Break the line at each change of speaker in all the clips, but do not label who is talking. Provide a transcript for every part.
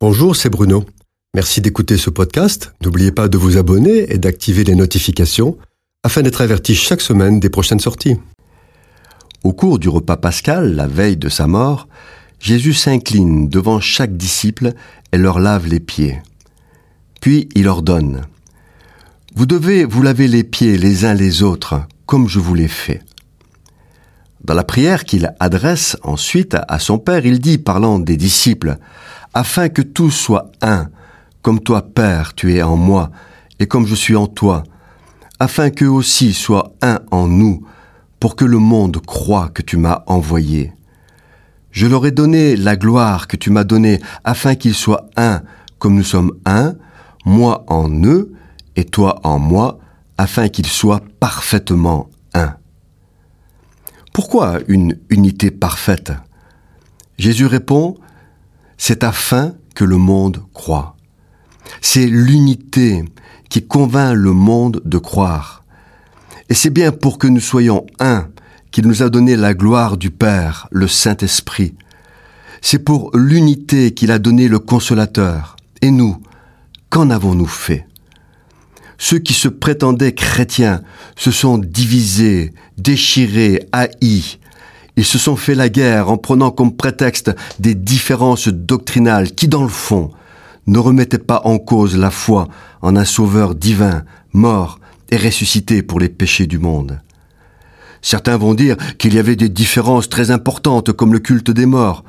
Bonjour, c'est Bruno. Merci d'écouter ce podcast. N'oubliez pas de vous abonner et d'activer les notifications afin d'être averti chaque semaine des prochaines sorties.
Au cours du repas pascal, la veille de sa mort, Jésus s'incline devant chaque disciple et leur lave les pieds. Puis il ordonne Vous devez vous laver les pieds les uns les autres, comme je vous l'ai fait. Dans la prière qu'il adresse ensuite à son Père, il dit, parlant des disciples, afin que tout soit un, comme toi, Père, tu es en moi, et comme je suis en toi, afin qu'eux aussi soient un en nous, pour que le monde croie que tu m'as envoyé. Je leur ai donné la gloire que tu m'as donnée, afin qu'ils soient un, comme nous sommes un, moi en eux, et toi en moi, afin qu'ils soient parfaitement un. Pourquoi une unité parfaite? Jésus répond, c'est afin que le monde croit. C'est l'unité qui convainc le monde de croire. Et c'est bien pour que nous soyons un qu'il nous a donné la gloire du Père, le Saint-Esprit. C'est pour l'unité qu'il a donné le Consolateur. Et nous, qu'en avons-nous fait? Ceux qui se prétendaient chrétiens se sont divisés, déchirés, haïs, ils se sont fait la guerre en prenant comme prétexte des différences doctrinales qui, dans le fond, ne remettaient pas en cause la foi en un sauveur divin, mort et ressuscité pour les péchés du monde. Certains vont dire qu'il y avait des différences très importantes comme le culte des morts.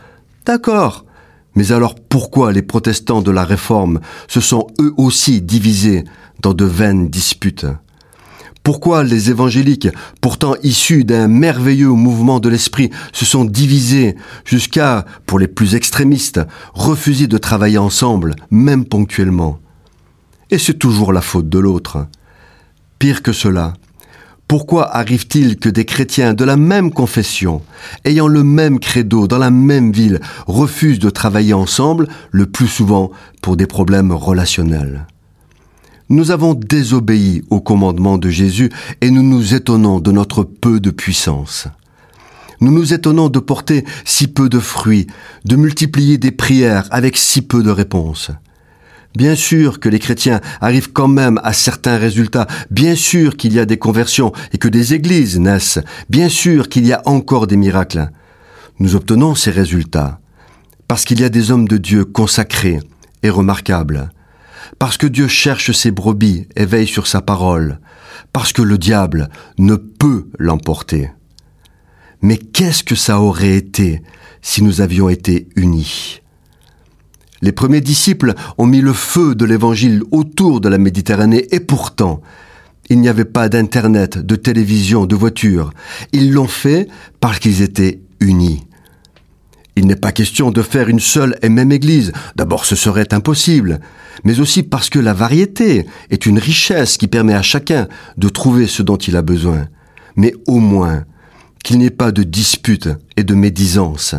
D'accord. Mais alors pourquoi les protestants de la Réforme se sont eux aussi divisés dans de vaines disputes? Pourquoi les évangéliques, pourtant issus d'un merveilleux mouvement de l'esprit, se sont divisés jusqu'à, pour les plus extrémistes, refuser de travailler ensemble, même ponctuellement? Et c'est toujours la faute de l'autre. Pire que cela, pourquoi arrive-t-il que des chrétiens de la même confession, ayant le même credo dans la même ville, refusent de travailler ensemble, le plus souvent pour des problèmes relationnels? Nous avons désobéi au commandement de Jésus et nous nous étonnons de notre peu de puissance. Nous nous étonnons de porter si peu de fruits, de multiplier des prières avec si peu de réponses. Bien sûr que les chrétiens arrivent quand même à certains résultats, bien sûr qu'il y a des conversions et que des églises naissent, bien sûr qu'il y a encore des miracles. Nous obtenons ces résultats parce qu'il y a des hommes de Dieu consacrés et remarquables, parce que Dieu cherche ses brebis et veille sur sa parole, parce que le diable ne peut l'emporter. Mais qu'est-ce que ça aurait été si nous avions été unis? Les premiers disciples ont mis le feu de l'Évangile autour de la Méditerranée et pourtant, il n'y avait pas d'Internet, de télévision, de voiture. Ils l'ont fait parce qu'ils étaient unis. Il n'est pas question de faire une seule et même église. D'abord, ce serait impossible. Mais aussi parce que la variété est une richesse qui permet à chacun de trouver ce dont il a besoin. Mais au moins, qu'il n'y ait pas de dispute et de médisance.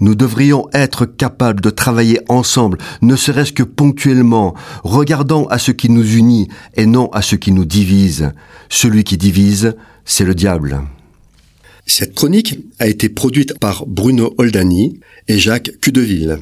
Nous devrions être capables de travailler ensemble, ne serait-ce que ponctuellement, regardant à ce qui nous unit et non à ce qui nous divise. Celui qui divise, c'est le diable.
Cette chronique a été produite par Bruno Oldani et Jacques Cudeville.